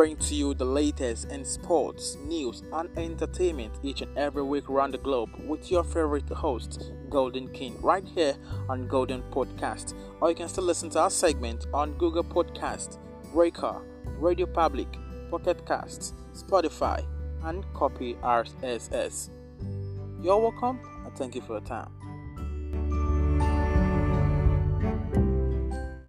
bring to you the latest in sports, news, and entertainment each and every week around the globe with your favorite host, Golden King, right here on Golden Podcast. Or you can still listen to our segment on Google Podcast, Breaker, Radio Public, Pocket Casts, Spotify, and Copy RSS. You're welcome and thank you for your time.